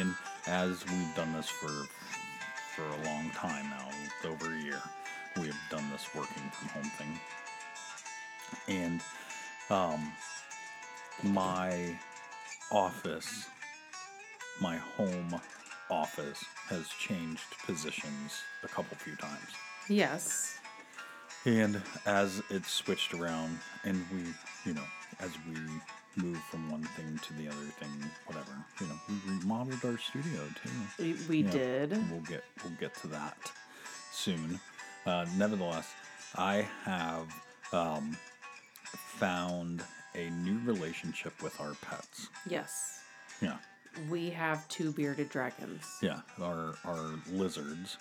And as we've done this for for a long time now, it's over a year, we have done this working from home thing. And um my office, my home office has changed positions a couple few times. Yes. And as it switched around, and we, you know, as we moved from one thing to the other thing, whatever, you know, we remodeled our studio too. We, we did. We'll get we'll get to that soon. Uh, nevertheless, I have um, found a new relationship with our pets. Yes. Yeah, We have two bearded dragons. yeah, our our lizards.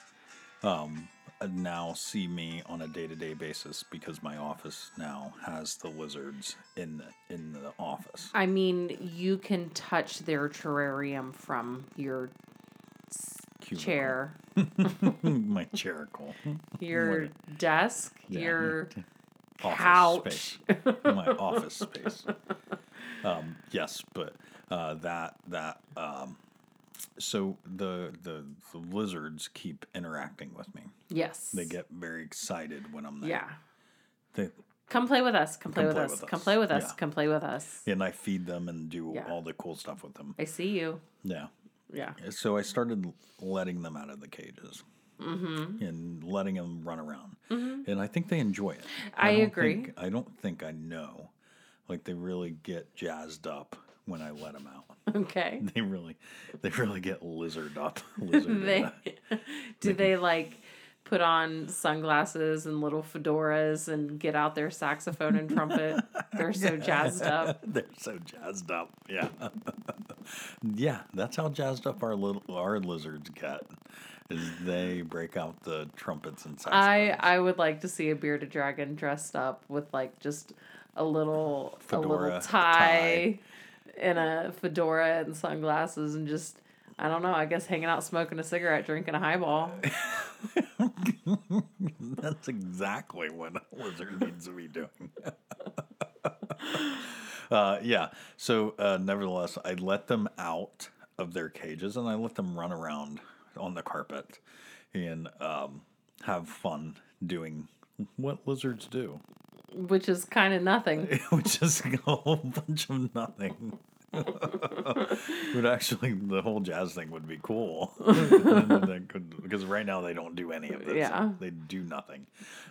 Um, now see me on a day to day basis because my office now has the lizards in the, in the office. I mean, you can touch their terrarium from your chair, my chairicle. your desk, Yeah. your office couch. space. my office space. Um, yes, but uh, that that um, so the, the the lizards keep interacting with me. Yes. They get very excited when I'm there. Yeah. They, Come play with us. Come play, with, us. Come play with us. Yeah. Come play with us. and I feed them and do Yeah. all the cool stuff with them. I see you. Yeah. Yeah. So I started letting them out of the cages mm-hmm. and letting them run around, mm-hmm. and I think they enjoy it. I don't agree. think- I don't think I know, like they really get jazzed up when I let them out. Okay. They really, they really get lizard up. Lizard they do they like put on sunglasses and little fedoras and get out their saxophone and trumpet? They're so jazzed up. They're so jazzed up. Yeah. yeah, that's how jazzed up our little our lizards get. Is they break out the trumpets and saxophones. I I would like to see a bearded dragon dressed up with like just a little a Fedora, little tie, and a fedora and sunglasses and just I don't know, I guess hanging out smoking a cigarette, drinking a highball. That's exactly what a lizard needs to be doing. uh, yeah. So, uh, nevertheless, I let them out of their cages and I let them run around on the carpet and um, have fun doing what lizards do, Which is kind of nothing. which is a whole bunch of nothing. would actually the whole jazz thing would be cool could- because right now they don't do any of this Yeah. they do nothing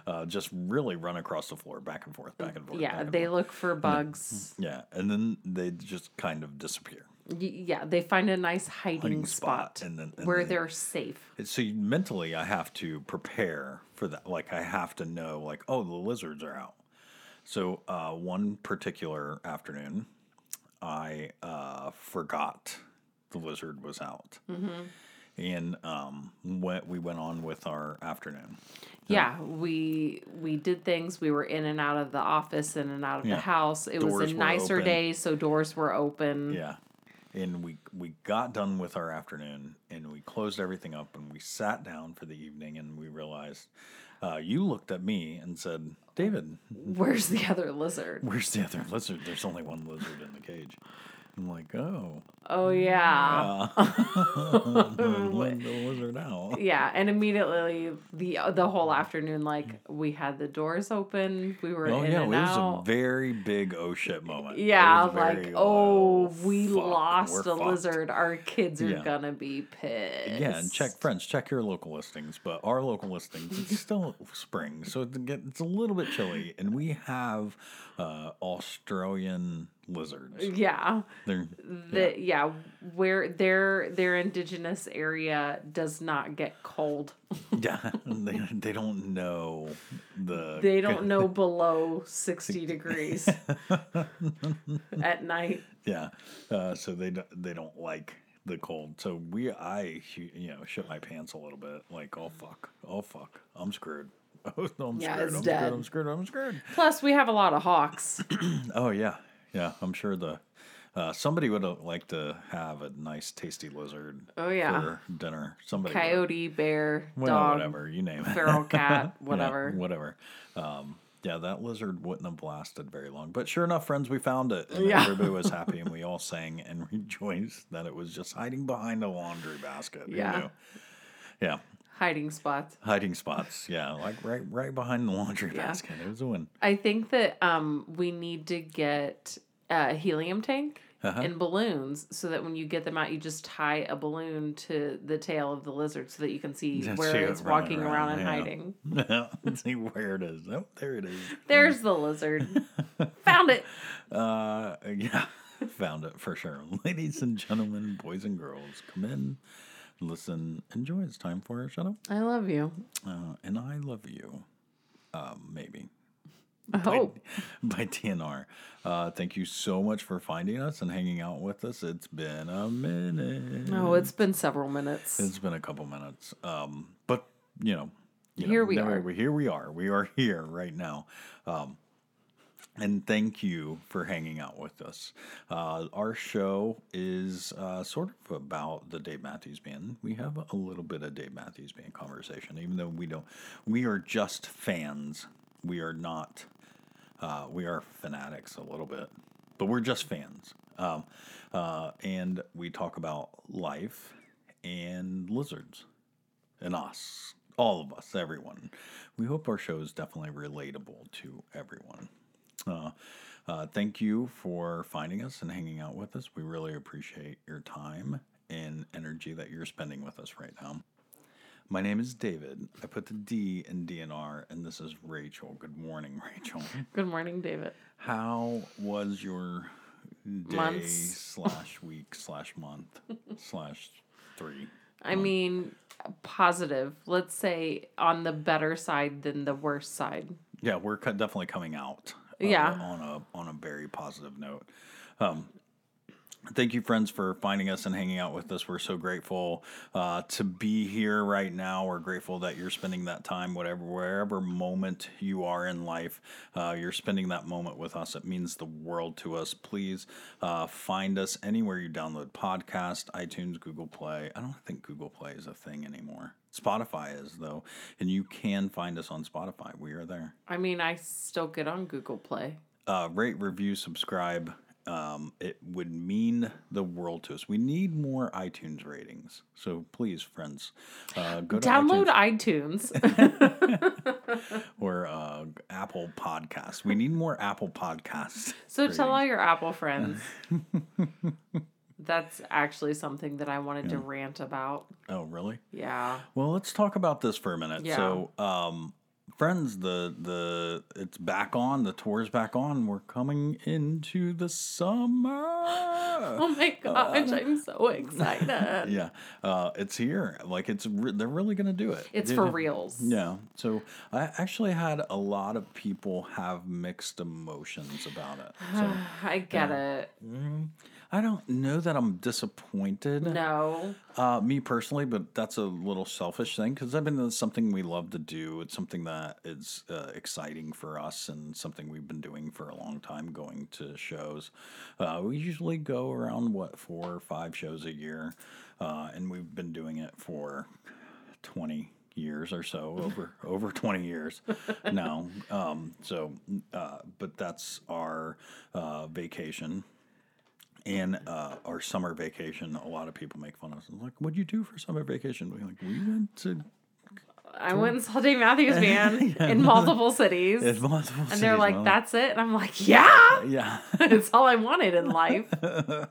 uh, just really run across the floor back and forth back and forth Yeah, and they forth. look for bugs. yeah and then they just kind of disappear Y- Yeah, they find a nice hiding, Hiding spot, spot, and then- and where then- they're safe. so mentally i have to prepare for that like i have to know like oh the lizards are out so uh, one particular afternoon i uh, forgot the lizard was out and um, went, we went on with our afternoon Yeah, we we did things. We were in and out of the office, in and out of Yeah. the house. It was a nicer open. day, so doors were open. Yeah. And we we got done with our afternoon and we closed everything up and we sat down for the evening and we realized uh, you looked at me and said, David, Where's the other lizard? where's the other lizard? There's only one lizard in the cage. I'm like, oh, Oh yeah. uh, let the lizard out. Yeah, and immediately the the whole afternoon, like we had the doors open, we were Oh in yeah, it and was out. a very big oh shit moment. Yeah, like very, oh, oh, we fuck, lost a fucked. lizard. Our kids are Yeah. gonna be pissed. Yeah, and check friends, check your local listings. But our local listings, it's still spring, so it it's a little bit chilly, and we have uh, Australian lizards. Yeah, They're the yeah. where their their indigenous area does not get cold. yeah, they, they don't know the They don't know below sixty degrees at night. yeah, uh, so they don't, they don't like the cold. So we, I, you know, shit my pants a little bit. Like, oh fuck, oh fuck, I'm screwed. Oh no, I'm Yeah, screwed. it's I'm dead. screwed. I'm screwed. I'm screwed. Plus, we have a lot of hawks. Oh yeah, yeah. I'm sure the uh, somebody would have liked to have a nice, tasty lizard. Oh, yeah. for dinner. Somebody. would. Coyote, bear, Well, dog, whatever you name it. feral cat, Yeah, whatever. whatever. Um, yeah, that lizard wouldn't have lasted very long. But sure enough, friends, we found it. And Yeah. everybody was happy and we all sang and rejoiced that it was just hiding behind a laundry basket. Yeah. knew? Yeah. Hiding spots. Hiding spots. Yeah. Like right right behind the laundry Yeah. basket. It was a win. I think that um, we need to get a helium tank Uh-huh. and balloons so that when you get them out, you just tie a balloon to the tail of the lizard so that you can see Just where it it's walking around, around, and yeah. hiding. Let's see where it is. Oh, there it is. There's the lizard. Found it. Uh, yeah, found it for sure. Ladies and gentlemen, boys and girls, come in, listen, enjoy. It's time for show. I love you. Uh, and I love you. Um, maybe. I hope. By DNR. Uh, thank you so much for finding us and hanging out with us. It's been a minute. No, it's been several minutes. It's been a couple minutes. Um, but you know, you Here know, we are. Here we are. We are here right now. Um, and thank you for hanging out with us. Uh, our show is uh, sort of about the Dave Matthews Band. We have a little bit of Dave Matthews Band conversation, even though we don't. We are just fans. We are not. Uh, we are fanatics a little bit, but we're just fans. Um, uh, and we talk about life and lizards and us, all of us, everyone. We hope our show is definitely relatable to everyone. Uh, uh, thank you for finding us and hanging out with us. We really appreciate your time and energy that you're spending with us right now. My name is David. I put the D in DNR, and this is Rachel. Good morning, Rachel. Good morning, David. How was your day Months. slash week slash month slash three? I mean, positive. Let's say on the better side than the worst side. Yeah, we're definitely coming out. Yeah. on a on a very positive note. Um, thank you, friends, for finding us and hanging out with us. We're so grateful uh, to be here right now. We're grateful that you're spending that time, whatever wherever moment you are in life, uh, you're spending that moment with us. It means the world to us. Please uh, find us anywhere you download podcast, iTunes, Google Play. I don't think Google Play is a thing anymore. Spotify is though, and you can find us on Spotify. We are there I mean, I still get on Google Play. uh, rate, review, subscribe. Um, it would mean the world to us. We need more iTunes ratings. So please, friends, uh, go to Download iTunes iTunes. or uh, Apple Podcasts. We need more Apple Podcasts. so tell all your Apple friends. That's actually something that I wanted to rant about. Oh, really? Yeah. Well, let's talk about this for a minute. Yeah. So, um, friends, the the it's back on. The tour's back on. We're coming into the summer. Oh my gosh, I'm so excited. yeah, uh, it's here. Like it's re- they're really gonna do it. It's for reals. Yeah. So I actually had a lot of people have mixed emotions about it. So I get it. I don't know that I'm disappointed. No. Uh, me personally, but that's a little selfish thing because I mean it's something we love to do. It's something that is uh, exciting for us and something we've been doing for a long time. Going to shows, uh, we usually go around what four or five shows a year, uh, and we've been doing it for twenty years or so over over 20 years now um so uh but that's our uh vacation and uh, our summer vacation, a lot of people make fun of us. Like, what'd you do for summer vacation? We like we went to I went and saw Dave Matthews Band in multiple cities. in multiple and they're like, well, that's it? And I'm like, yeah, yeah, it's all I wanted in life.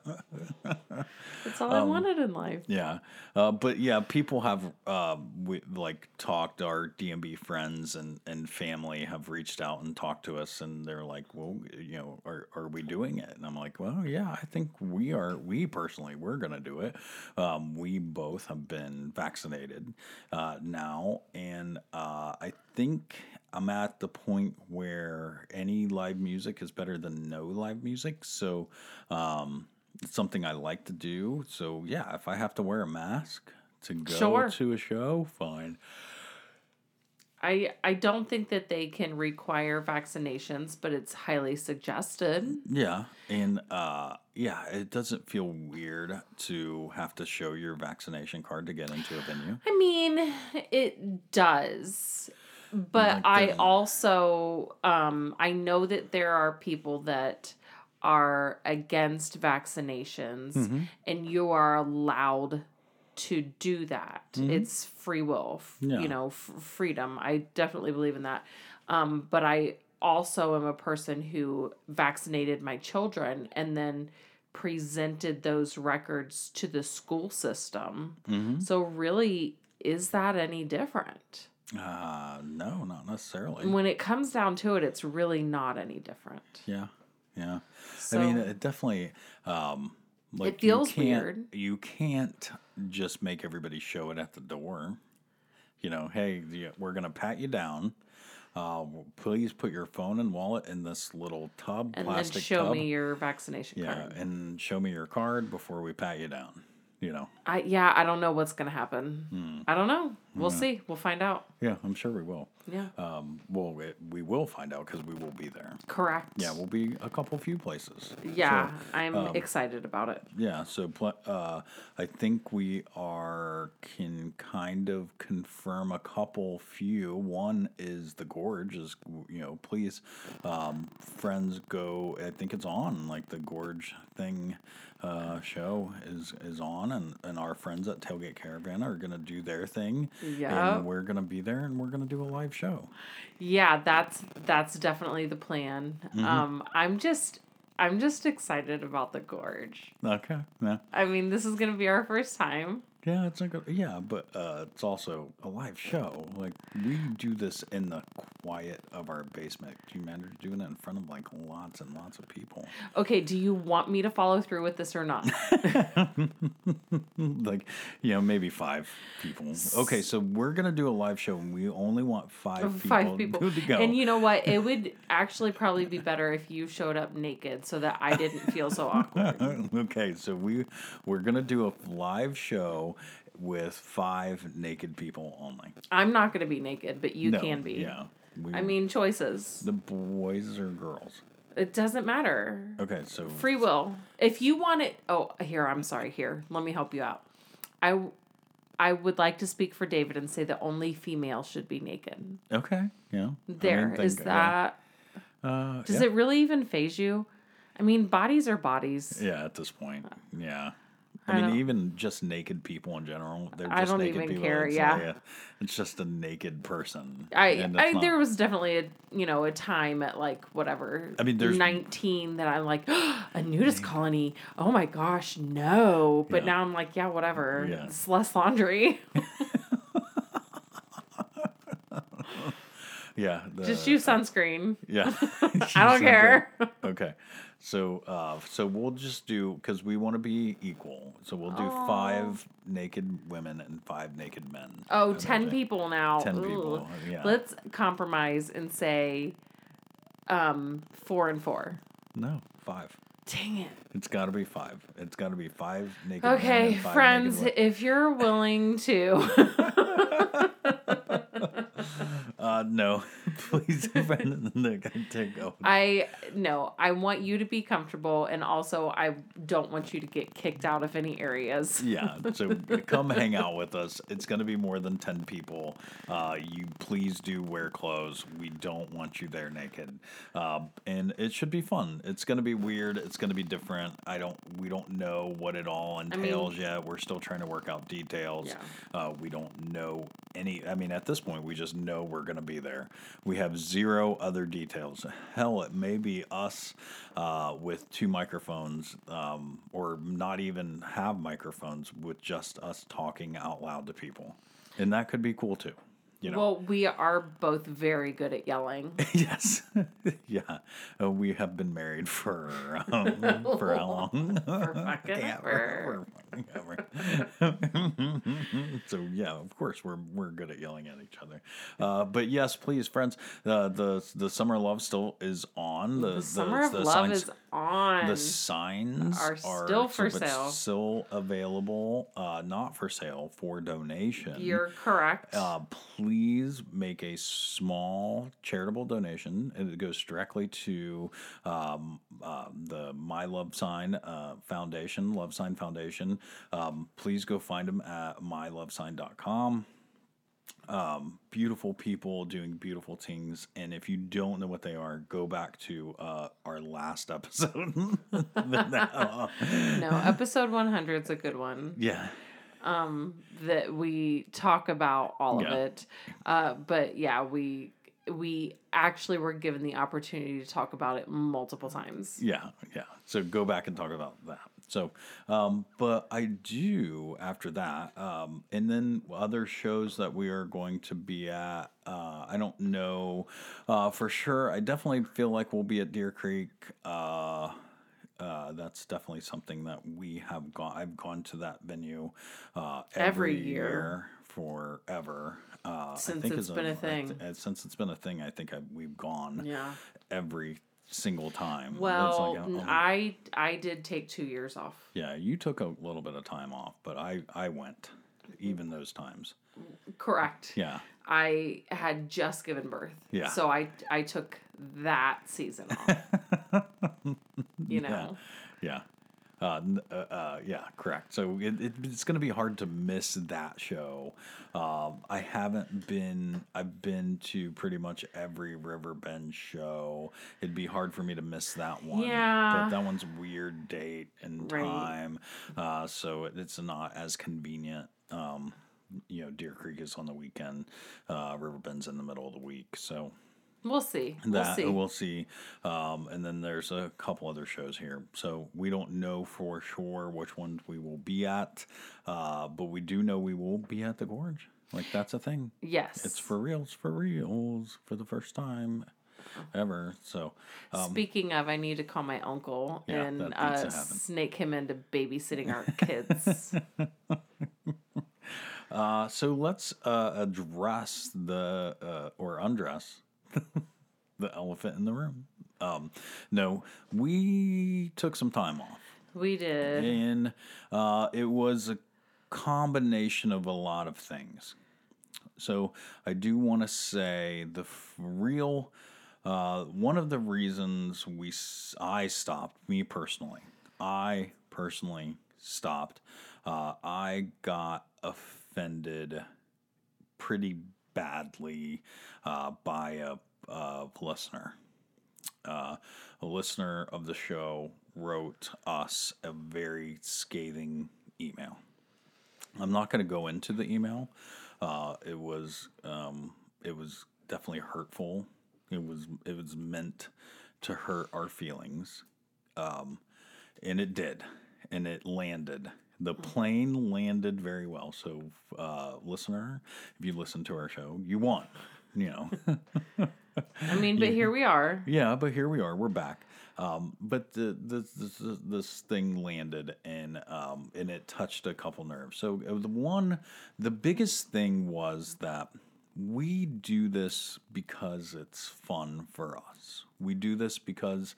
It's all Um, I wanted in life. yeah. Uh, but yeah, people have uh, we like talked. Our DMB friends and and family have reached out and talked to us, and they're like, well, you know, are are we doing it? And I'm like, well, yeah, I think we are. We personally, we're gonna do it. Um, we both have been vaccinated uh, now, and uh, I think I'm at the point where any live music is better than no live music. So, um, it's something I like to do. So yeah, if I have to wear a mask to go Sure. to a show, fine. I I don't think that they can require vaccinations, but it's highly suggested. Yeah, and uh, yeah, it doesn't feel weird to have to show your vaccination card to get into a venue. I mean, it does. But Like I also um I know that there are people that are against vaccinations Mm-hmm. and you are allowed to do that. It's free will, Mm-hmm. Yeah. you know, f- freedom. I definitely believe in that. Um but I also am a person who vaccinated my children and then presented those records to the school system. Mm-hmm. So really, is that any different? Uh, no, not necessarily. When it comes down to it, it's really not any different. Yeah, yeah. So I mean, it definitely. Um, like feels you weird. You can't just make everybody show it at the door. You know, hey, we're gonna pat you down. Uh, please put your phone and wallet in this little tub, and plastic then show tub. me your vaccination yeah, card. and show me your card before we pat you down. You know. I yeah, I don't know what's gonna happen. Hmm. I don't know. We'll see. We'll find out. Yeah, I'm sure we will. Yeah. Um, well, we, we will find out because we will be there. Correct. Yeah, we'll be a couple few places. Yeah, So, I'm um, excited about it. Yeah, so pl- uh, I think we are can kind of confirm a couple few. One is the gorge is you know please um, friends go. I think it's on like the gorge thing uh, show is is on, and and our friends at Tailgate Caravan are gonna do their thing. Yep. and we're gonna be there, and we're gonna do a live show. Yeah, that's that's definitely the plan. Mm-hmm. Um, I'm just I'm just excited about the gorge. Okay, yeah. I mean, this is gonna be our first time. Yeah, it's like a, yeah, but uh, it's also a live show. Like we do this in the quiet of our basement. Do you imagine doing it in front of like lots and lots of people? Okay, do you want me to follow through with this or not? like you know, maybe five people. Okay, so we're gonna do a live show, and we only want five people, Five people. to go. And you know what? It would actually probably be better if you showed up naked so that I didn't feel so awkward. okay, so we we're gonna do a live show with five naked people only. I'm not going to be naked, but you No, can be. Yeah. We, I mean, choices. the boys or girls. It doesn't matter. Okay, so Free will. If you want it, oh, here, I'm sorry. Here, let me help you out. I, I would like to speak for David and say that only females should be naked. Okay. Yeah. There is that. Uh, Does yeah. it really even faze you? I mean, bodies are bodies. Yeah, at this point. Yeah. I I mean, even just naked people in general. They're I just don't naked even people. care, It's yeah. like a- it's just a naked person. I, I not- there was definitely a you know a time at like whatever I mean, there's- nineteen that I'm like a nudist colony oh my gosh no but Yeah. now I'm like yeah whatever Yeah. it's less laundry yeah. The, just use sunscreen Yeah. I don't care Okay. So, uh, so we'll just do because we want to be equal. So we'll do five naked women and five naked men. oh And 10 then- people now 10 Ooh. people. Yeah. let's compromise and say um four and four no, five. dang it It's got to be five. It's got to be five naked. men okay and five friends naked if you're willing to Uh, no, please, I go. I no, I want you to be comfortable and also I don't want you to get kicked out of any areas. Yeah, so come hang out with us. It's going to be more than 10 people. Uh, you please do wear clothes. We don't want you there naked. Uh, and it should be fun. It's going to be weird. It's going to be different. I don't, we don't know what it all entails yet. We're still trying to work out details. Yeah. Uh, we don't know any, I mean, at this point, we just know we're going to be there. We have zero other details. Hell, it may be us uh, with two microphones um, or not even have microphones with just us talking out loud to people. And that could be cool too. You know. Well, we are both very good at yelling. yes, yeah. Uh, we have been married for um, for how long? For fucking Yeah, ever. fucking ever. so yeah, of course we're we're good at yelling at each other. Uh, but yes, please, friends. Uh, the the summer love still is on. The, The Summer of the Love signs- is on. the signs are still for but sale. Still available, uh, not for sale for donation. You're correct. uh, please make a small charitable donation, and it goes directly to um, uh, the My Love Sign uh, Foundation, Love Sign Foundation. Um, please go find them at mylovesign.com. Um, beautiful people doing beautiful things, and if you don't know what they are, go back to uh, our last episode. no, episode 100 is a good one. yeah, um that we talk about all of it uh but yeah we we actually were given the opportunity to talk about it multiple times Yeah, yeah. So go back and talk about that. So, um, but I do after that, um, and then other shows that we are going to be at. Uh, I don't know uh, for sure. I definitely feel like we'll be at Deer Creek. Uh, uh, that's definitely something that we have gone. I've gone to that venue uh, every, Every year. forever. Uh, I Since it's been a thing. uh, since it's been a thing, I think I, we've gone yeah every single time. Well like, oh, i i did take two years off yeah, you took a little bit of time off, but I I went even those times. correct Yeah, i had just given birth Yeah. so i i took that season off you know yeah. Uh, uh, uh, yeah, correct. So it, it, it's going to be hard to miss that show. Um, I haven't been. I've been to pretty much every Riverbend show. It'd be hard for me to miss that one. Yeah. but that one's weird date and Right. time, uh, so it, it's not as convenient. Um, you know, Deer Creek is on the weekend. Uh, Riverbend's in the middle of the week, so we'll see we'll that see we'll see. Um, and then there's a couple other shows here, so we don't know for sure which ones we will be at, uh, but we do know we will be at the Gorge. Like that's a thing. yes It's for reals, for reals, for the first time ever. So um, Speaking of, I need to call my uncle Yeah, and uh, needs to happen. snake him into babysitting our kids. Uh, so let's uh, address the uh, or undress the elephant in the room. Um, no, we took some time off. we did. and uh, it was a combination of a lot of things. So I do want to say the f- real uh, one of the reasons we s- I stopped me personally. I personally stopped. Uh, I got offended pretty badly uh, by a, a listener uh, a listener of the show wrote us a very scathing email. I'm not going to go into the email. Uh, it was um, it was definitely hurtful. It was it was meant to hurt our feelings, um, and it did, and it landed. The plane landed very well. So, uh, listener, if you listen to our show, you won. You know. I mean, but here we are. Yeah, but here we are. We're back. Um, but the, the, this this thing landed and um, and it touched a couple nerves. So uh, the one, the biggest thing was that we do this because it's fun for us. We do this because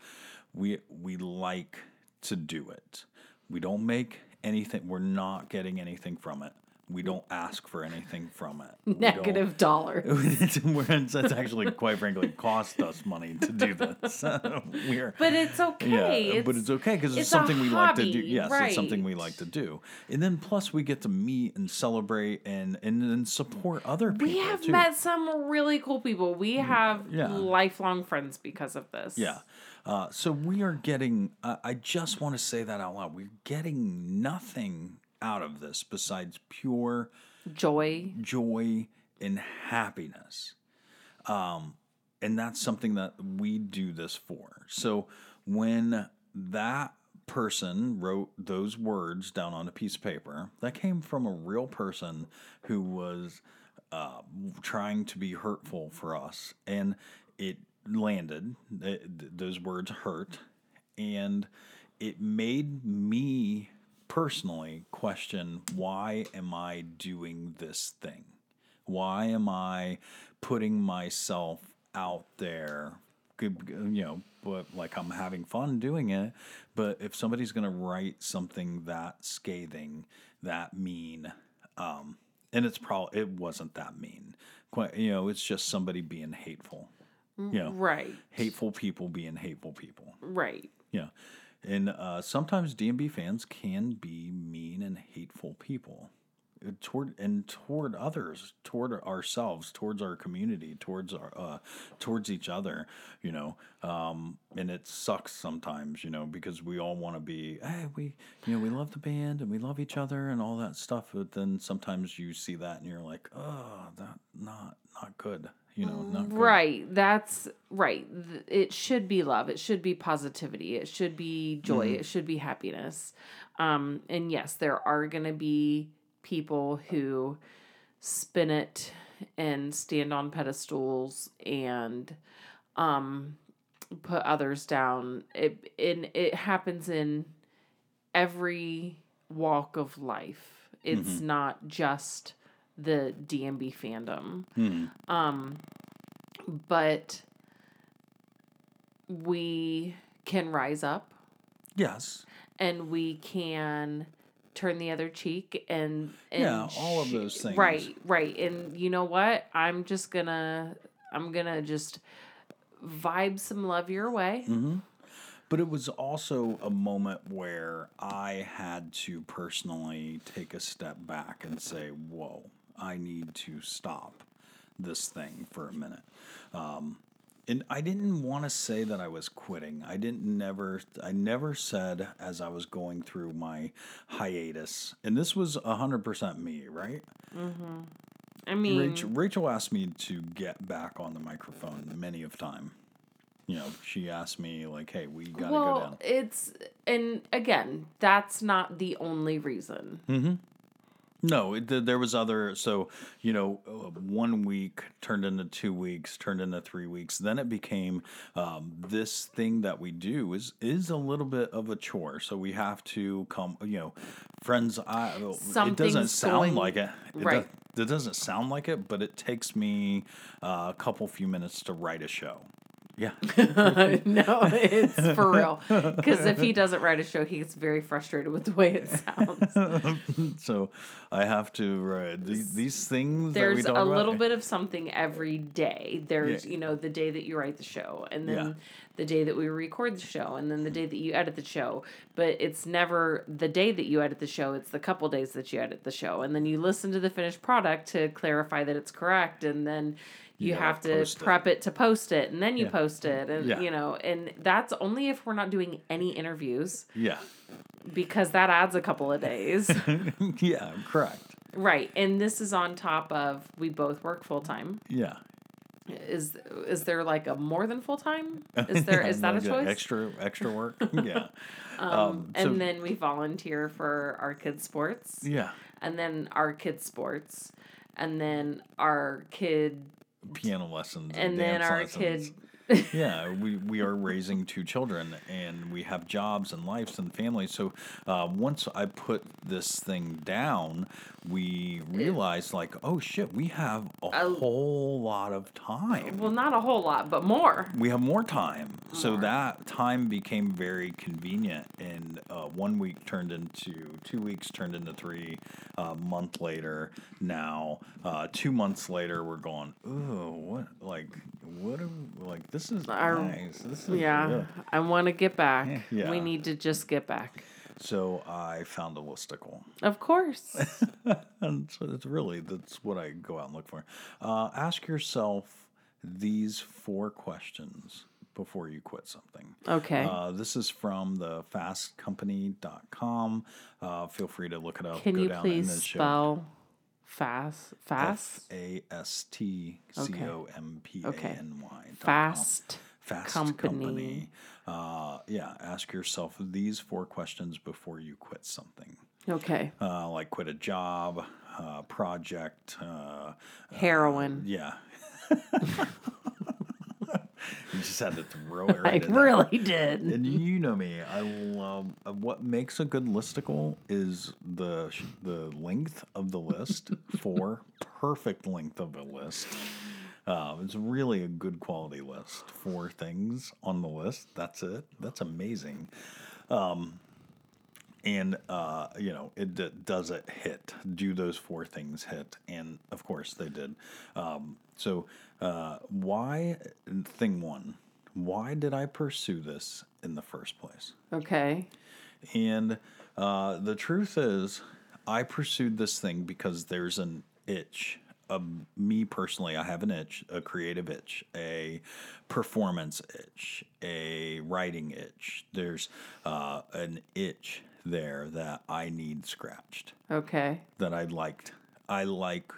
we we like to do it. We don't make anything. We're not getting anything from it. We don't ask for anything from it. Negative dollar. That's actually, quite frankly, cost us money to do this. We're, But it's okay. yeah, but it's okay because it's, it's something we like to do. hobby, Yes, it's something we like to do. And then plus we get to meet and celebrate and and then support other people. we have too. met some really cool people. We have Mm, yeah. lifelong friends because of this. Yeah. Uh, so we are getting, uh, I just want to say that out loud. We're getting nothing out of this besides pure Joy. joy and happiness. Um, and that's something that we do this for. So when that person wrote those words down on a piece of paper, that came from a real person who was uh, trying to be hurtful for us, and it landed. Th- th- those words hurt, and it made me personally question why am I doing this thing? Why am I putting myself out there? You know, but like I'm having fun doing it. But if somebody's going to write something that scathing, that mean, um, and it's probably it wasn't that mean. Quite, you know, it's just somebody being hateful. You know, Right. hateful people being hateful people. Right. Yeah. And uh, sometimes DMB fans can be mean and hateful people uh, toward and toward others, toward ourselves, towards our community, towards our uh, towards each other. You know, um, and it sucks sometimes. You know, because we all want to be, hey, we you know we love the band and we love each other and all that stuff. But then sometimes you see that and you're like, oh, that not not good. You know, not. Right. That's right. It should be love. It should be positivity. It should be joy. Mm-hmm. It should be happiness. Um, and yes, there are going to be people who spin it and stand on pedestals and um, put others down. It and it happens in every walk of life. It's Mm-hmm. not just the DMB fandom. Hmm. Um, but we can rise up Yes. and we can turn the other cheek and, and Yeah, all of those things. Right, right. And you know what? I'm just gonna I'm gonna just vibe some love your way. Mm-hmm. But it was also a moment where I had to personally take a step back and say, whoa, I need to stop this thing for a minute. Um, and I didn't want to say that I was quitting. I didn't never I never said as I was going through my hiatus. And this was 100% me, right? Mhm. I mean, Rachel, Rachel asked me to get back on the microphone many of time. You know, she asked me like, "Hey, we got to go well, down." it's and again, that's not the only reason. Hmm. No, it, there was other. So you know, uh, one week turned into two weeks, turned into three weeks. Then it became um, this thing that we do is is a little bit of a chore. So we have to come. You know, friends. I it doesn't sound going- like it. it Right. it doesn't sound like it, but it takes me uh, a couple few minutes to write a show. Yeah. no, it's for real. Because if he doesn't write a show, he gets very frustrated with the way it sounds. so I have to uh, these, these things. There's a about- little bit of something every day. There's, Yeah. you know, the day that you write the show, and then Yeah. the day that we record the show, and then the day that you edit the show. But it's never the day that you edit the show, it's the couple days that you edit the show. And then you listen to the finished product to clarify that it's correct. And then you, have to post it. prep it. to post it, and then you Yeah. post it. And, Yeah. you know, and that's only if we're not doing any interviews Yeah. because that adds a couple of days. yeah. Correct. right. And this is on top of we both work full time. Yeah. Is is there like a more than full time? Is there is that a choice? Extra extra work. Yeah. Um, um, so- and then we volunteer for our kids' sports, yeah. and then our kids' sports, and then our kid, Piano lessons. and then dance our lessons. kid. Yeah, we, we are raising two children and we have jobs and lives and families. So uh, once I put this thing down, we realized like, oh shit, we have a A- whole lot of time. Well, not a whole lot, but more. we have more time. So that time became very convenient. And uh, one week turned into two weeks, turned into three. A month later, now uh, two months later, we're going. Ooh, what? Like, what? Are, like, this is Our- nice. This is Yeah, good." I want to get back. Yeah. We need to just get back. So I found a listicle, Of course. and so it's really that's what I go out and look for. Uh, ask yourself these four questions before you quit something. Okay. Uh, this is from the fastcompany.com. Uh, feel free to look it up. Can go you down please in the show. spell fast? Fast? F A S T C O M P A N Y. Fast. Fast Company. company. Uh, yeah, ask yourself these four questions before you quit something. Okay. Uh, like quit a job, uh, project, uh, Heroin. yeah. you just had to throw it I right there. really did. And you know me, I love uh, what makes a good listicle is the the length of the list. Four perfect length of a list. Uh, it's really a good quality list. Four things on the list. That's it. That's amazing. Um, and uh, you know, it d- does it hit? Do those four things hit? And of course, they did. Um, so, uh, why? Thing one. Why did I pursue this in the first place? Okay. And uh, the truth is, I pursued this thing because there's an itch. Um, me personally, I have an itch, a creative itch, a performance itch, a writing itch. There's uh, an itch there that I need scratched, Okay. that I liked. I like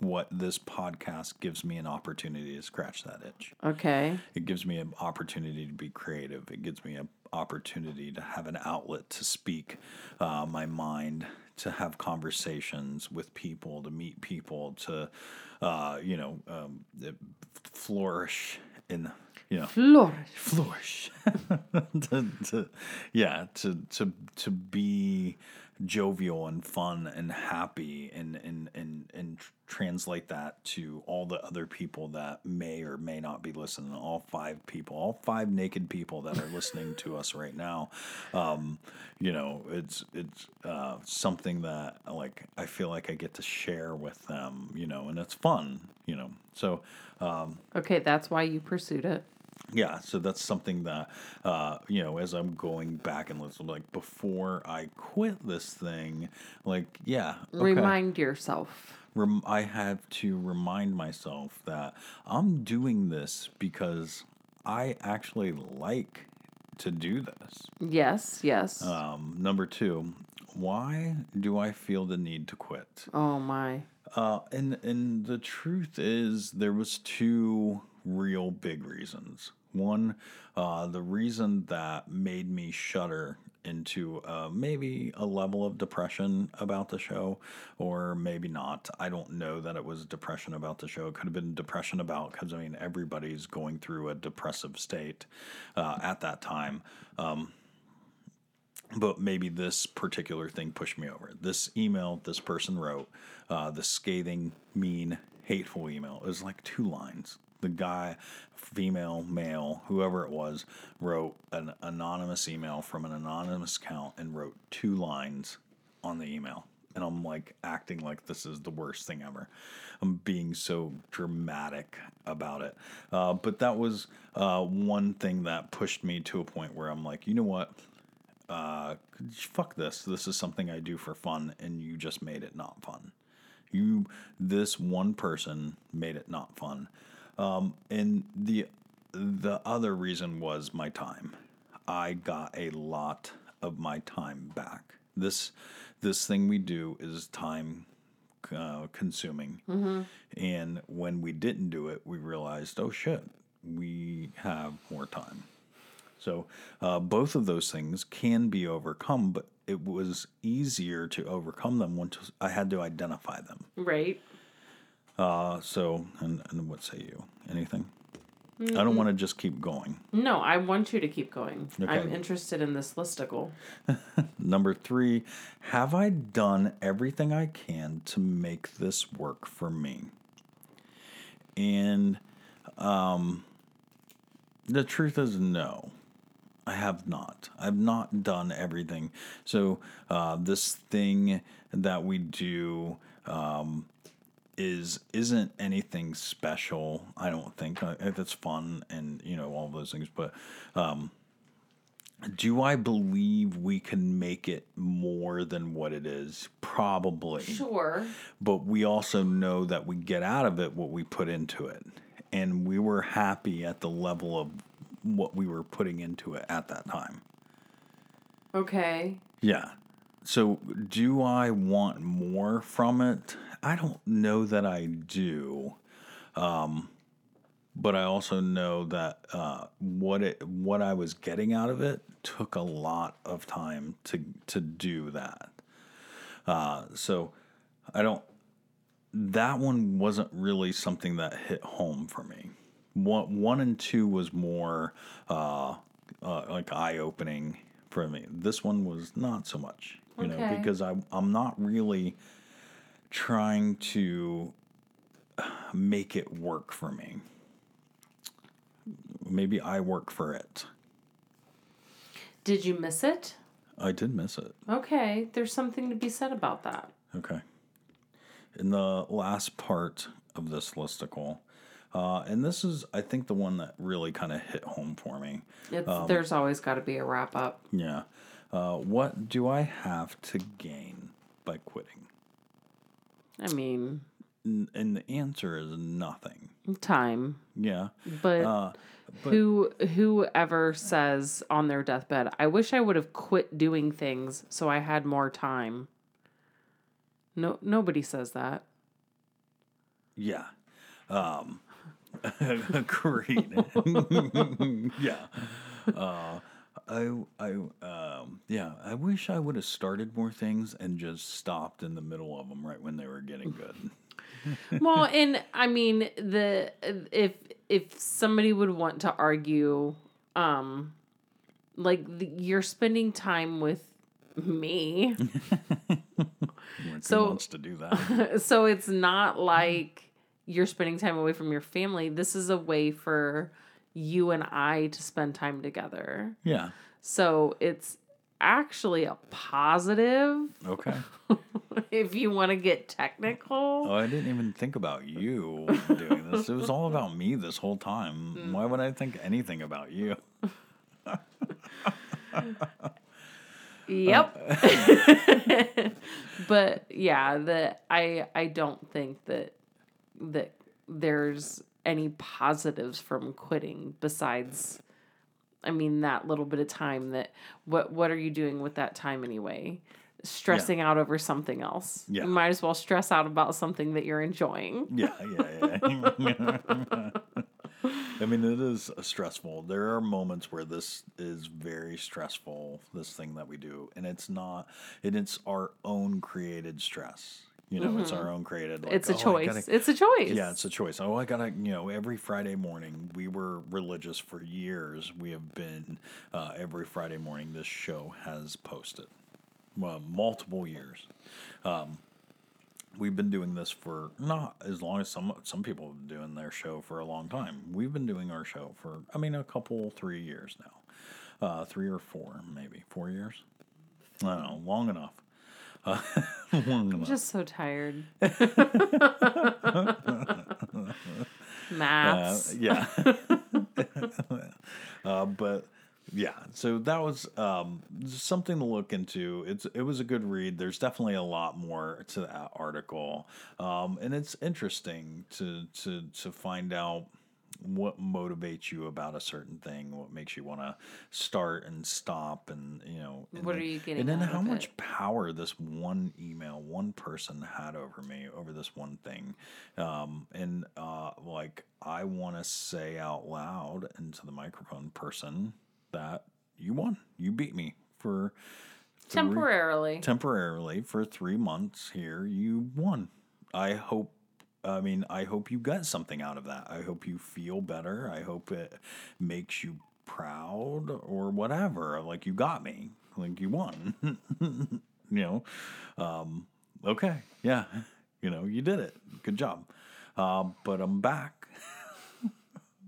what this podcast gives me an opportunity to scratch that itch. Okay. It gives me an opportunity to be creative. It gives me an opportunity to have an outlet to speak uh, my mind, to have conversations with people, to meet people, to, uh, you know, um, flourish in, you know, Flourish. flourish. to, to, yeah, to to to be jovial and fun and happy and and and and translate that to all the other people that may or may not be listening all five people all five naked people that are listening to us right now um you know it's it's uh something that like i feel like i get to share with them you know and it's fun you know so Okay, that's why you pursued it. Yeah, so that's something that uh, you know, as I'm going back and listening, like before I quit this thing, like yeah, okay. Remind yourself. Rem- I have to remind myself that I'm doing this because I actually like to do this. Yes, yes. Um, number two, why do I feel the need to quit? oh my. Uh, and and the truth is, there was two real big reasons. One, uh, the reason that made me shudder into uh, maybe a level of depression about the show, or maybe not. I don't know that it was depression about the show. It could have been depression about because I mean everybody's going through a depressive state uh, at that time. Um, but maybe this particular thing pushed me over. This email this person wrote, uh, the scathing, mean, hateful email, it was like two lines. The guy, female, male, whoever it was, wrote an anonymous email from an anonymous account and wrote two lines on the email. And I'm like acting like this is the worst thing ever. I'm being so dramatic about it. Uh, but that was uh, one thing that pushed me to a point where I'm like, you know what? uh, fuck this. This is something I do for fun, and you just made it not fun. You, this one person made it not fun. Um, and the the other reason was my time. I got a lot of my time back. This this thing we do is time uh, consuming, and when we didn't do it, we realized, oh shit, we have more time. So uh, both of those things can be overcome, but it was easier to overcome them once I had to identify them. Right. Uh, so, and, and what say you? Anything? I don't want to just keep going. No, I want you to keep going. I'm interested in this listicle. Number three, have I done everything I can to make this work for me? And um, the truth is, no, I have not. I've not done everything. So, uh, this thing that we do. Um, is isn't anything special. I don't think it's fun and you know all those things, but um, do I believe we can make it more than what it is? Probably. Sure. But we also know that we get out of it what we put into it. And we were happy at the level of what we were putting into it at that time. Okay. Yeah. So do I want more from it? I don't know that I do. Um, but I also know that uh, what it what I was getting out of it took a lot of time to to do that. Uh, so I don't that one wasn't really something that hit home for me. One, one and two was more uh, uh, like eye opening for me. This one was not so much, you know, because I I'm not really trying to make it work for me. Maybe I work for it. Did you miss it? I did miss it. Okay, there's something to be said about that. Okay. In the last part of this listicle, uh, and this is, I think, the one that really kind of hit home for me. It's, Um, there's always got to be a wrap up. Yeah. Uh, what do I have to gain by quitting? I mean, N- And the answer is nothing. time. Yeah. But, Uh, but who whoever says on their deathbed, I wish I would have quit doing things so I had more time. No, nobody says that. yeah. Um, agreed. yeah. Uh, I, I, um, yeah, I wish I would have started more things and just stopped in the middle of them right when they were getting good. well, and I mean the if if somebody would want to argue, um, like the, you're spending time with me, So- wants to do that? so it's not like you're spending time away from your family. This is a way for you and I to spend time together. Yeah. So it's actually a positive Okay. if you want to get technical. Oh, I didn't even think about you doing this. It was all about me this whole time. Mm. Why would I think anything about you? Yep. Uh, but yeah, the I I don't think that that there's any positives from quitting besides I mean that little bit of time that what what are you doing with that time anyway? Stressing out over something else. Yeah. You might as well stress out about something that you're enjoying. Yeah, yeah, yeah. I mean, it is stressful. There are moments where this is very stressful, this thing that we do, and it's not, and it's our own created stress. You know, it's our own created. Like, it's a "Oh, choice. gotta- it's a choice. Yeah, it's a choice. Oh, I gotta, you know, every Friday morning, we were religious for years. We have been, uh, every Friday morning, this show has posted. Well, multiple years. Um, we've been doing this for not as long as some some people have been doing their show for a long time. We've been doing our show for, I mean, a couple, three years now. Uh, three or four, maybe. Four years? I don't know, long enough. Uh, I'm just so tired. Uh, Maths. yeah. uh, but yeah, so that was um, something to look into. It's it was a good read. There's definitely a lot more to that article, um, and it's interesting to to to find out what motivates you about a certain thing, what makes you want to start and stop, and you know, and What then- are you getting and then how much it? power this one email, one person had over me, over this one thing, um, and uh, like I want to say out loud into the microphone, person, that you won, you beat me for three- Temporarily. temporarily for three months here. You won. I hope. I mean, I hope you got something out of that. I hope you feel better. I hope it makes you proud or whatever. Like you got me. Like you won. you know. Um, okay. Yeah. You know, you did it. Good job. Uh, but I'm back.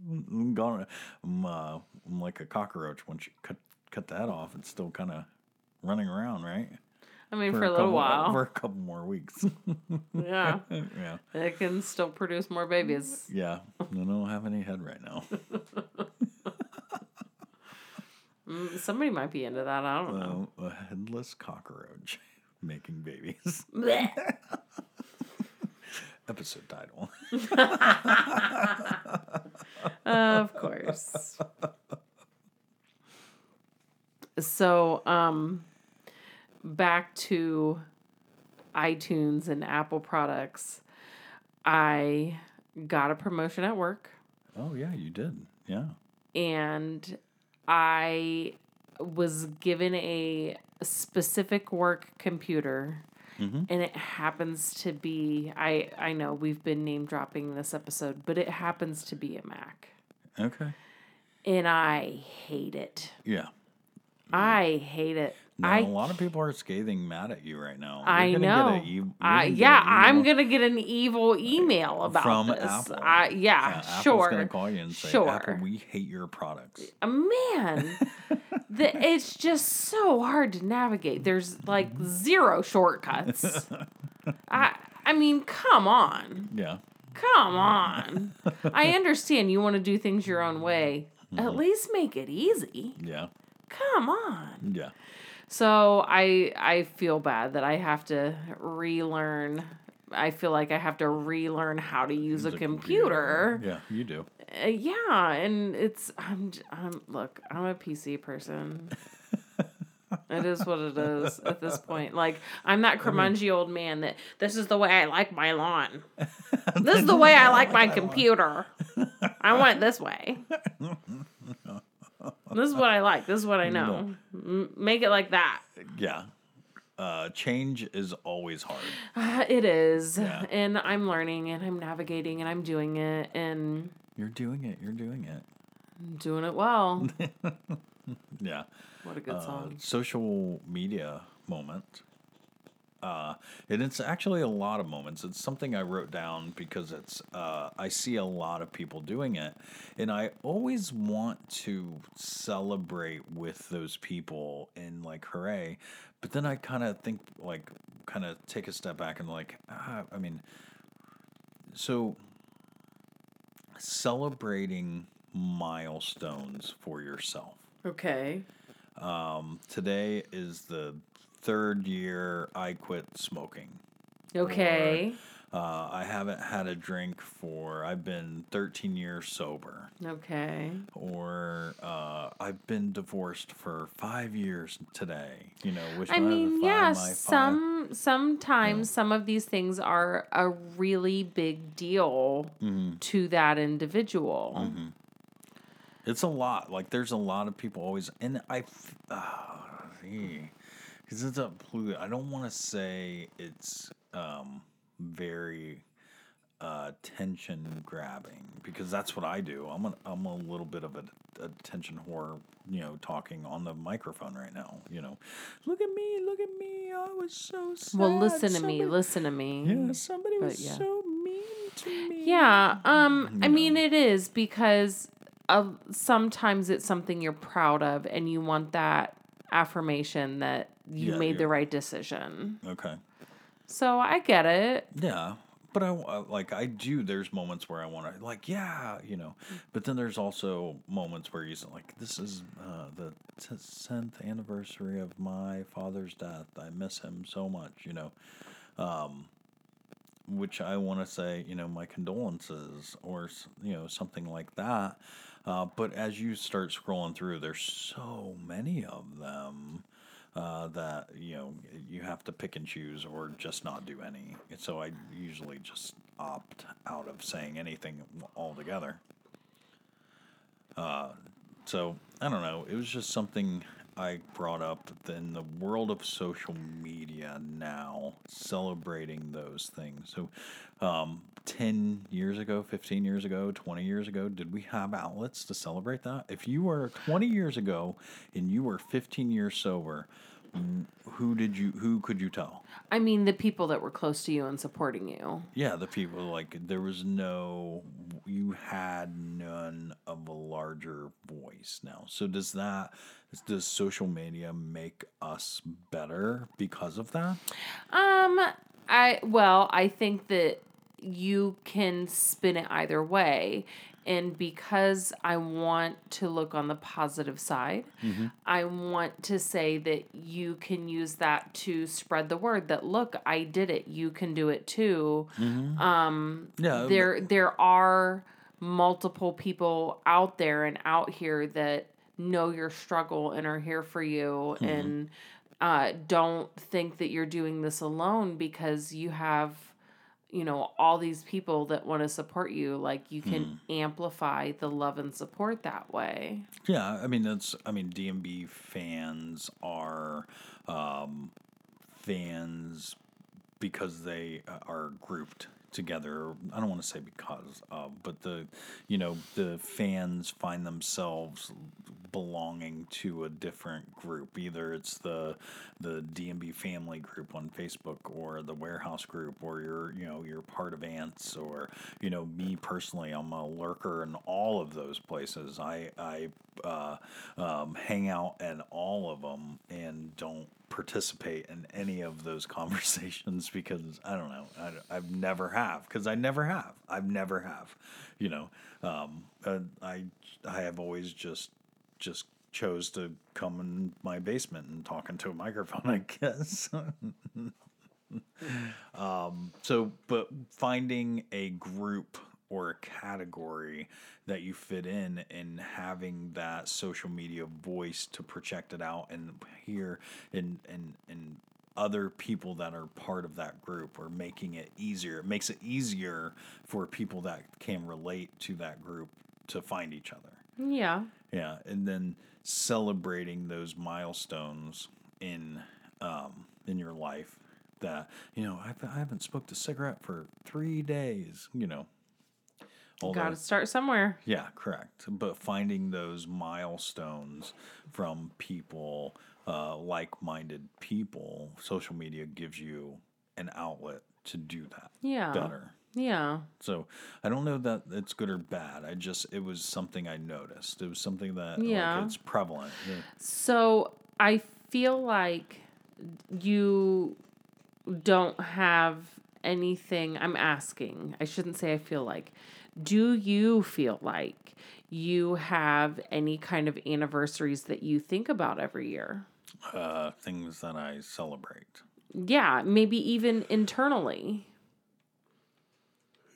I'm gone. I'm, uh, I'm like a cockroach. Once you cut cut that off, it's still kind of running around, right? I mean, for, a little couple, while. For a couple more weeks. yeah. yeah. It can still produce more babies. Yeah. I don't have any head right now. Mm, Somebody might be into that. I don't know. Uh, a headless cockroach making babies. Episode title. of course. So, um, back to iTunes and Apple products. I got a promotion at work Oh yeah, you did. Yeah. and I was given a specific work computer mm-hmm. and it happens to be I I know we've been name dropping this episode, but it happens to be a Mac. Okay. And I hate it. Yeah. I hate it. Now, I a lot of people are scathing mad at you right now. I You're gonna know. Get a e- you're I, get yeah, I'm gonna get an evil email about from this. Apple. I, yeah, Apple's sure. gonna call you and say, Sure. "Apple, we hate your products." Uh, Man, the, it's just so hard to navigate. There's like zero shortcuts. I I mean, come on. Yeah. Come on. I understand you want to do things your own way. Mm-hmm. At least make it easy. Yeah. Come on. Yeah. So I I feel bad that I have to relearn. I feel like I have to relearn how to use a The computer. Yeah, you do. Uh, yeah, and it's I'm I'm look, I'm a PC person. it is what it is at this point. Like I'm that curmudgeon old man that this is the way I like my lawn. this is the way I like my computer. I want it this way. This is what I like. This is what I know. M- make it like that. Yeah. Uh, change is always hard. Uh, it is, Yeah. and I'm learning, and I'm navigating, and I'm doing it, and You're doing it. You're doing it. I'm doing it well. Yeah. What a good Uh, song. social media moment. Uh, and it's actually a lot of moments. It's something I wrote down because it's uh, I see a lot of people doing it, and I always want to celebrate with those people and like hooray, but then I kind of think like kind of take a step back and like ah, I mean, so celebrating milestones for yourself. Okay. Um, today is the third year I quit smoking. Okay. Uh, I haven't had a drink for, I've been 13 years sober. Okay. Or uh, I've been divorced for five years today. You know, which I one of the mean, yeah, five- some sometimes some of these things are a really big deal Mm-hmm. to that individual. It's a lot. Like there's a lot of people always, and I, because it's a pollu- I don't want to say it's um, very uh, attention grabbing because that's what I do. I'm a, I'm a little bit of a attention whore, you know, talking on the microphone right now. You know, look at me, look at me. I was so sad. Well, listen to me, listen to me. Yeah, somebody But was yeah. so mean to me. Yeah, um I mean it is because of sometimes it's something you're proud of and you want that affirmation that you Yeah, made the you're- right decision. Okay. So I get it. Yeah, but I like I do. There's moments where I want to like yeah, you know. But then there's also moments where you say like this is uh, the tenth anniversary of my father's death. I miss him so much, you know. Um, which I want to say, you know, my condolences or s- you know something like that. Uh, but as you start scrolling through, there's so many of them uh, that you know you have to pick and choose or just not do any. So I usually just opt out of saying anything altogether. Uh, so I don't know. It was just something I brought up in the world of social media now, celebrating those things. So, um, 10 years ago, 15 years ago, 20 years ago, did we have outlets to celebrate that? If you were 20 years ago and you were 15 years sober, who did you who could you tell? I mean the people that were close to you and supporting you. Yeah, the people like there was no you had none of a larger voice now. So does that does social media make us better because of that? Um I well, I think that you can spin it either way. And because I want to look on the positive side, I want to say that you can use that to spread the word that look, I did it. You can do it too. Um, Yeah, there there are multiple people out there and out here that know your struggle and are here for you and uh, don't think that you're doing this alone because you have you know all these people that want to support you like you can amplify the love and support that way Yeah, I mean that's I mean DMB fans are um, fans because they uh, are grouped together. I don't want to say because of, but the you know the fans find themselves belonging to a different group. Either it's the the DMB family group on Facebook or the warehouse group or you're you know you're part of ants or you know me personally I'm a lurker in all of those places. I I uh, um, hang out in all of them and don't participate in any of those conversations because I don't know. I, I've never have because I never have. I've never have. You know, um, I I have always just just chose to come in my basement and talk into a microphone. I guess. um, so, but finding a group or a category that you fit in and having that social media voice to project it out and hear and and and other people that are part of that group or making it easier it makes it easier for people that can relate to that group to find each other Yeah. yeah and then celebrating those milestones in um, in your life that you know I've, I haven't smoked a cigarette for three days you know Got to start somewhere. yeah, correct. But finding those milestones from people, uh, like minded people, social media gives you an outlet to do that Yeah. better. Yeah. So I don't know that it's good or bad. I just, it was something I noticed. It was something that Yeah. like, it's prevalent. Yeah. So I feel like you don't have anything. I'm asking. I shouldn't say I feel like. Do you feel like you have any kind of anniversaries that you think about every year? Uh, things that I celebrate. Yeah, maybe even internally.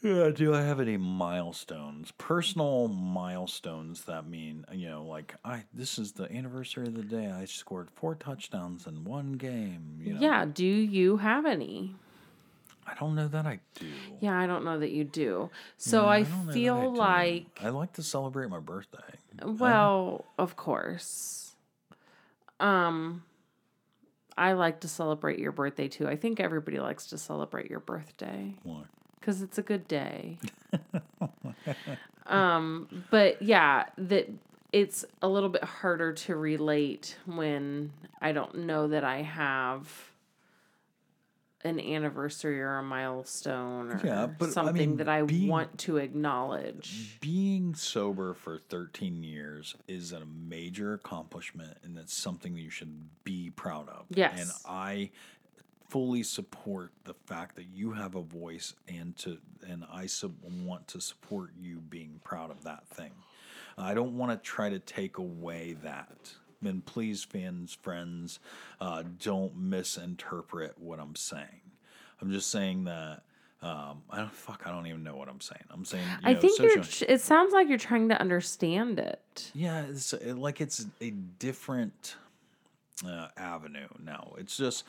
Yeah, do I have any milestones? Personal milestones that mean, you know, like I this is the anniversary of the day I scored four touchdowns in one game, you know. Yeah, do you have any? I don't know that I do. Yeah, I don't know that you do. So I, that feel do. like I like to celebrate my birthday. Well, of course. Um I like to celebrate your birthday too. I think everybody likes to celebrate your birthday Why? Cuz it's a good day. um but yeah, that it's a little bit harder to relate when I don't know that I have an anniversary or a milestone or Yeah, but, I something mean, that I being- want to acknowledge. Being sober for 13 years is a major accomplishment and that's something that you should be proud of. Yes. And I fully support the fact that you have a voice and to and I sub- want to support you being proud of that thing. I don't want to try to take away that. And please, fans, friends, uh, don't misinterpret what I'm saying. I'm just saying that. Um, I don't fuck. I don't even know what I'm saying. I'm saying. You I know, think you're. It sounds like you're trying to understand it. yeah, it's like it's a different uh, avenue now. It's just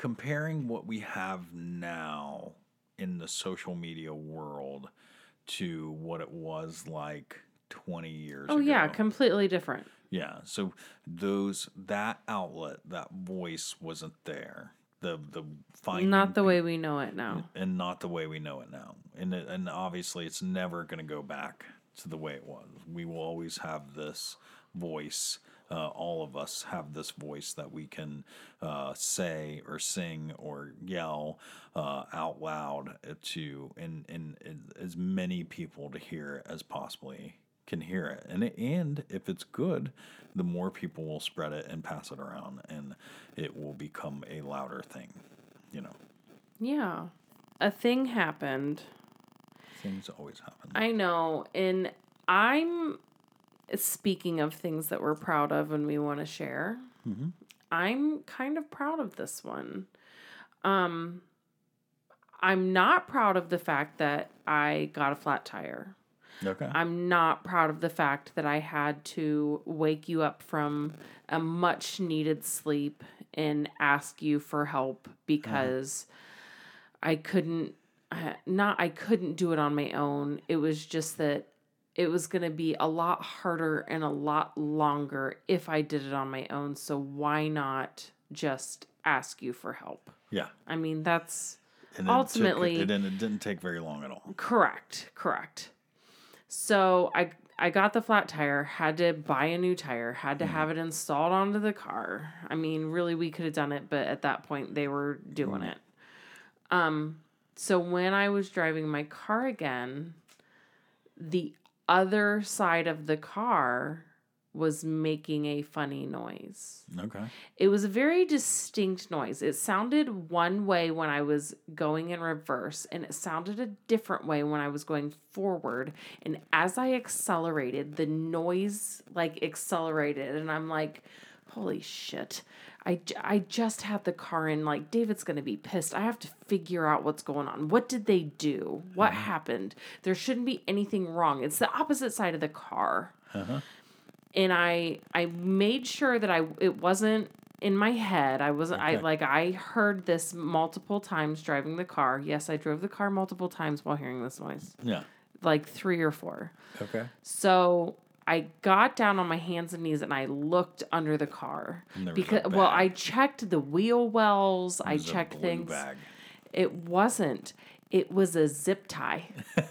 comparing what we have now in the social media world to what it was like 20 years oh, ago. Oh ago. yeah, completely different. Yeah, so those that outlet, that voice wasn't there. The the finding Not the way we know it now. and not the way we know it now. And it, and obviously, it's never going to go back to the way it was. We will always have this voice. Uh, all of us have this voice that we can uh, say or sing or yell uh, out loud to, and, and, and as many people to hear as possibly can hear it. And it, and if it's good, the more people will spread it and pass it around, and it will become a louder thing. You know. Yeah, a thing happened. Things always happen. I know, and I'm speaking of things that we're proud of and we want to share. Mhm. I'm kind of proud of this one. Um, I'm not proud of the fact that I got a flat tire. Okay. I'm not proud of the fact that I had to wake you up from a much needed sleep and ask you for help because I couldn't not I couldn't do it on my own. It was just that it was going to be a lot harder and a lot longer if I did it on my own. So why not just ask you for help? yeah. I mean, that's And ultimately, took, it, and it didn't take very long at all. Correct, correct. So I I got the flat tire, had to buy a new tire, had to have it installed onto the car. I mean, really we could have done it, but at that point they were doing it. Um so when I was driving my car again, the other side of the car was making a funny noise. Okay. It was a very distinct noise. It sounded one way when I was going in reverse, and it sounded a different way when I was going forward. And as I accelerated, the noise like accelerated, and I'm like, holy shit. I, I just had the car in, like, David's going to be pissed. I have to figure out what's going on. What did they do? What happened? There shouldn't be anything wrong. It's the opposite side of the car Uh-huh. and I I made sure that I it wasn't in my head. I wasn't I like I heard this multiple times driving the car. Yes, I drove the car multiple times while hearing this noise. Yeah. Like 3 or 4. Okay. So I got down on my hands and knees and I looked under the car And there was a because well I checked the wheel wells, I It was a checked things. Bag. It wasn't. It was a zip tie.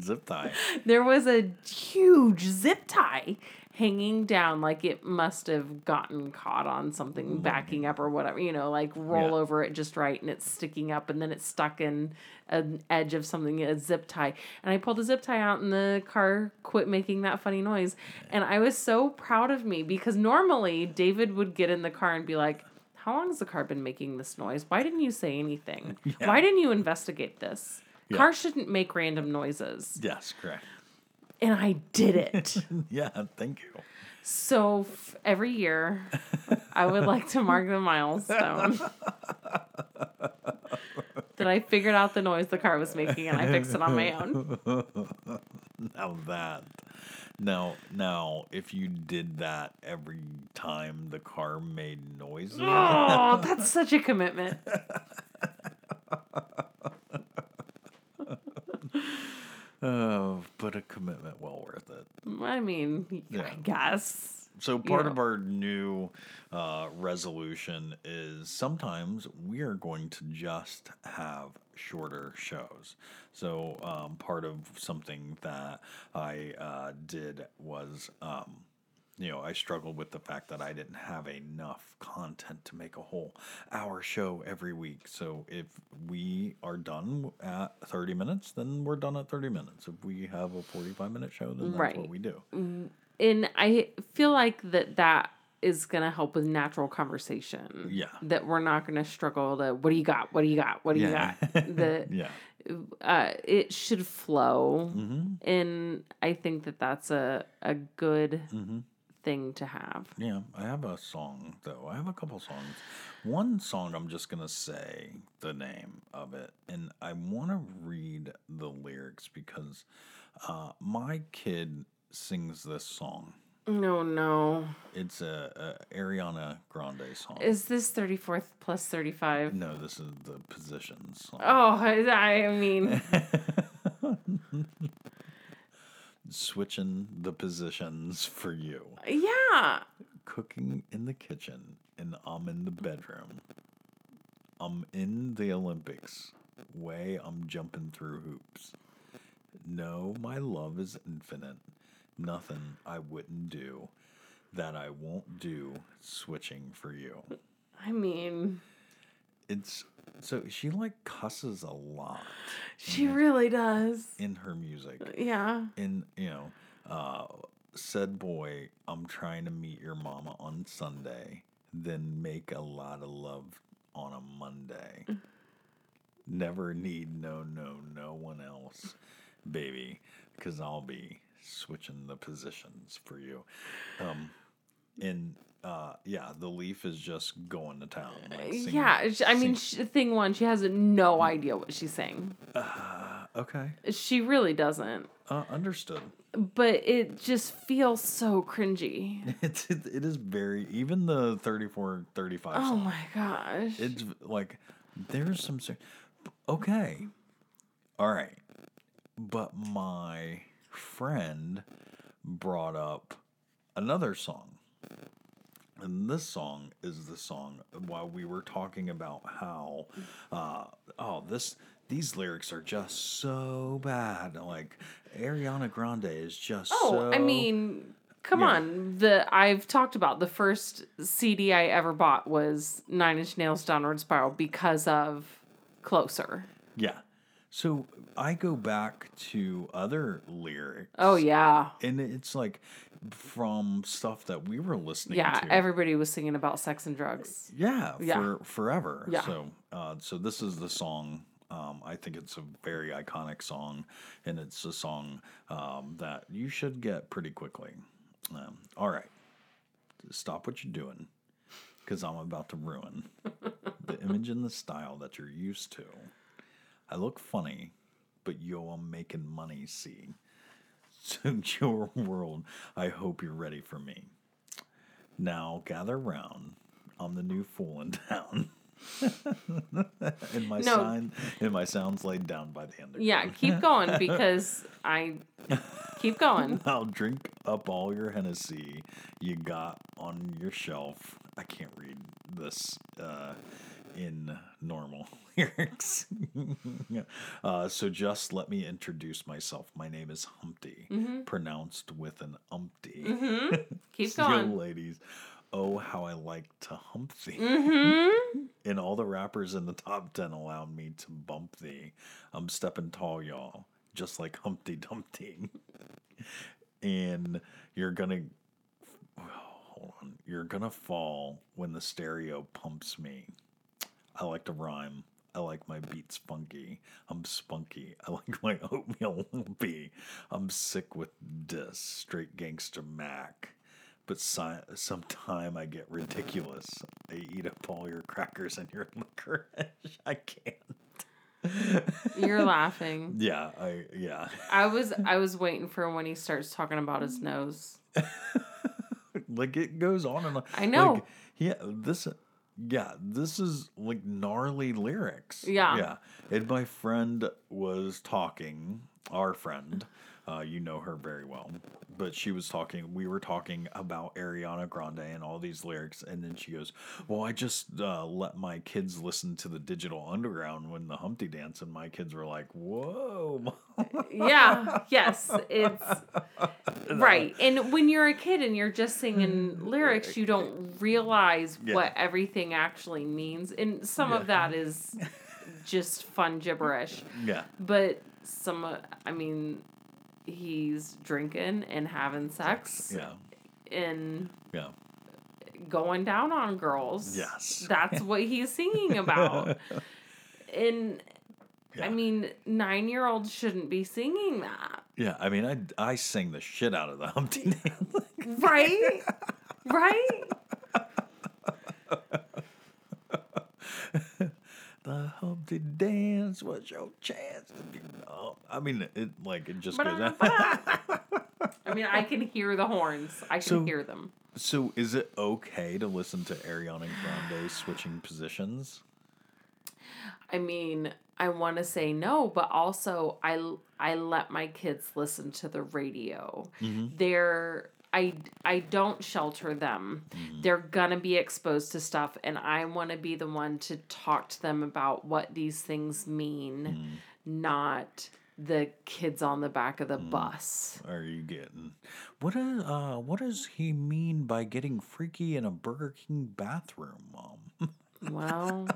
zip tie. There was a huge zip tie hanging down like it must have gotten caught on something backing up or whatever you know like roll Yeah. over it just right and it's sticking up and then it's stuck in an edge of something a zip tie. And i pulled the zip tie out and the car quit making that funny noise. And i was so proud of me because normally david would get in the car and be like how long has the car been making this noise? Why didn't you say anything? Why didn't you investigate this? Yeah. Cars shouldn't make random noises. Yes, correct. And I did it. Yeah, thank you. so f- every year, I would like to mark the milestone that I figured out the noise the car was making and I fixed it on my own. Now that. Now, now, if you did that every time the car made noises, Oh, that's such a commitment. Oh, but a commitment well worth it. I mean, I guess. So part of our new uh, resolution is sometimes we are going to just have shorter shows. So um, part of something that I uh, did was, um, you know, I struggled with the fact that I didn't have enough content to make a whole hour show every week. So if we are done at 30 minutes, then we're done at 30 minutes. If we have a 45 minute show, then that's Right. what we do. And I feel like that that is going to help with natural conversation. Yeah. That we're not going to struggle to, what do you got? What do you got? What do you got? The, Yeah. uh, it should flow. Mm-hmm. And I think that that's a, a good Mm-hmm. Thing to have. Yeah, I have a song though. I have a couple songs. One song I'm just gonna say the name of it, and I want to read the lyrics because uh, my kid sings this song. No, no. It's a, a Ariana Grande song. Is this 34th plus 35? no, this is the Positions song. Oh, I mean, Switching the positions for you. yeah. cooking in the kitchen and I'm in the bedroom. I'm in the Olympics. Way I'm jumping through hoops. No, my love is infinite. Nothing I wouldn't do that I won't do switching for you. I mean, It's so she like cusses a lot she really does. in her music. Yeah. in you know uh said boy i'm trying to meet your mama on sunday then make a lot of love on a monday never need no no no one else baby because i'll be switching the positions for you um and uh yeah the leaf is just going to town like singing- Yeah. I mean, sing- sh- thing one, she has no idea what she's saying. uh, okay She really doesn't. uh understood But it just feels so cringy. It's it, it is very even the 34 35 Oh song. my gosh. It's like there's some okay. All right. But my friend brought up another song. And this song is the song while we were talking about how, uh, oh, this these lyrics are just so bad. Like Ariana Grande is just Oh, so. I mean, come Yeah. on. The I've talked about the first CD I ever bought was Nine Inch Nails Downward Spiral because of Closer. yeah. So I go back to other lyrics. Oh yeah. and it's like from stuff that we were listening to. Yeah, to. everybody was singing about sex and drugs. Yeah, Yeah. for forever. Yeah. So, uh, so this is the song. Um, I think it's a very iconic song, and it's a song um, that you should get pretty quickly. Um, all right, stop what you're doing, because I'm about to ruin the image and the style that you're used to. I look funny, but yo, I'm making money. See, so your world. I hope you're ready for me. Now gather round. I'm the new fool in town. and my No. sign and my sounds laid down by the underground. Yeah, keep going because I keep going. I'll drink up all your Hennessy you got on your shelf. I can't read this uh, in normal lyrics. uh, so just let me introduce myself. My name is Humpty, pronounced with an umpty. Keep So, going. ladies. Oh, how I like to hump thee. Mm-hmm. And all the rappers in the top 10 allow me to bump thee. I'm stepping tall, y'all, just like Humpty Dumpty. and you're gonna, hold on, you're gonna fall when the stereo pumps me. I like to rhyme. I like my beats funky. I'm spunky. I like my oatmeal lumpy. I'm sick with this straight gangster Mac. But si- sometime I get ridiculous. I eat up all your crackers and your licorice. I can't. You're laughing. Yeah, I yeah. I was I was waiting for when he starts talking about his nose. like it goes on and on. I know. Like, yeah, this yeah, this is like gnarly lyrics. Yeah. Yeah. And my friend was talking, our friend, uh, you know her very well, but she was talking, we were talking about Ariana Grande and all these lyrics. And then she goes, Well, I just uh, let my kids listen to the Digital Underground when the Humpty Dance, and my kids were like, Whoa. Yeah, yes, it's right. And when you're a kid and you're just singing lyrics, you don't realize Yeah. what everything actually means. And some of that is just fun gibberish. yeah. But some, I mean, he's drinking and having sex Yeah. and Yeah. going down on girls. Yes. That's what he's singing about. and I mean, nine year olds shouldn't be singing that. Yeah, I mean, I I sing the shit out of the Humpty Dance. Right? right? the Humpty Dance was your chance to be. Oh, I mean, it like it just goes. I mean, I can hear the horns. I can So- hear them. so, is it okay to listen to Ariana Grande switching positions? I mean, I want to say no, but also I I let my kids listen to the radio. Mm-hmm. They're I I don't shelter them. Mm-hmm. They're going to be exposed to stuff and I want to be the one to talk to them about what these things mean, mm-hmm. not the kids on the back of the mm-hmm. bus. Are you getting what? Is, uh, what does he mean by getting freaky in a Burger King bathroom, Mom? Well,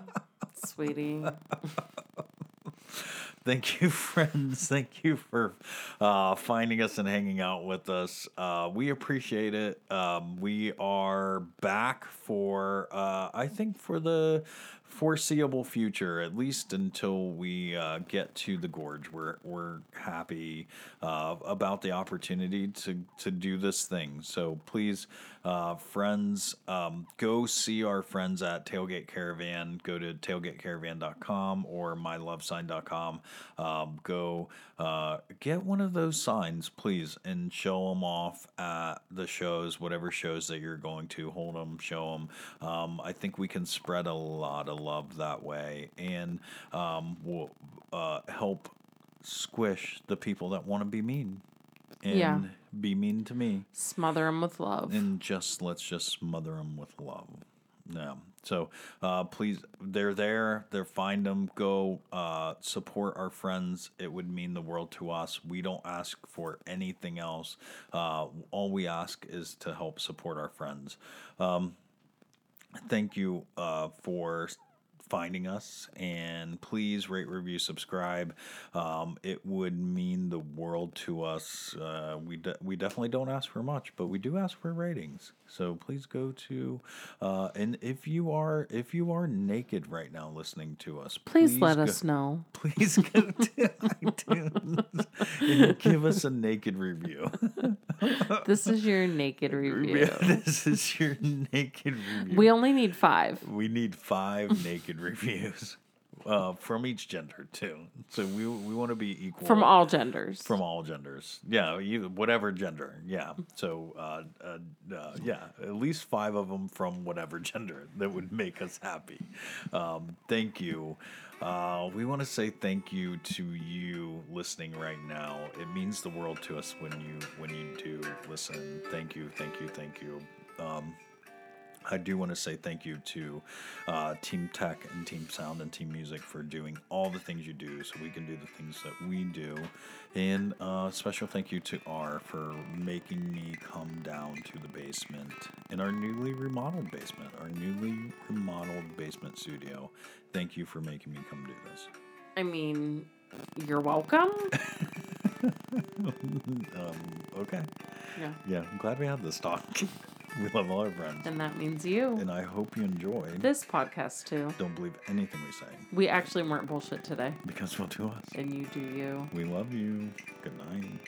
sweetie. Thank you, friends. Thank you for uh, finding us and hanging out with us. Uh, we appreciate it. Um, we are back for, uh, I think, for the foreseeable future, at least until we uh, get to the gorge. We're we're happy uh, about the opportunity to to do this thing. So please, uh, friends, um, go see our friends at Tailgate Caravan. Go to tailgatecaravan.com or mylovesign.com. Um, go uh, get one of those signs, please, and show them off at the shows, whatever shows that you're going to. Hold them, show them. Um, I think we can spread a lot of love that way and um, we'll uh, help squish the people that want to be mean and Yeah. Be mean to me. Smother them with love. and just let's just smother them with love. Yeah. So uh, please, they're there. They're find them. Go uh, support our friends. It would mean the world to us. We don't ask for anything else. Uh, all we ask is to help support our friends. Um, thank you uh, for finding us and please rate review subscribe um, it would mean the world to us uh, we, de- we definitely don't ask for much but we do ask for ratings so please go to uh, and if you are if you are naked right now listening to us please, let go- us know. please go to iTunes and give us a naked review. This is your naked review. this is your naked review. We only need five. We need five naked reviews uh, from each gender too. So we we want to be equal From all genders. from all genders. Yeah, you whatever gender. Yeah. So uh, uh, uh, yeah, at least five of them from whatever gender that would make us happy. Um, thank you. Uh, we want to say thank you to you listening right now. It means the world to us when you when you do listen. Thank you, thank you, thank you. Um, I do want to say thank you to uh, Team Tech and Team Sound and Team Music for doing all the things you do so we can do the things that we do. And uh, special thank you to R for making me come down to the basement in our newly remodeled basement, our newly remodeled basement studio. Thank you for making me come do this. I mean, you're welcome. Um, okay. Yeah. Yeah, I'm glad we had this talk. we love all our friends. And that means you. And I hope you enjoy. This podcast, too. Don't believe anything we say We actually weren't bullshit today. because we'll do us. And you do you. We love you. Good night.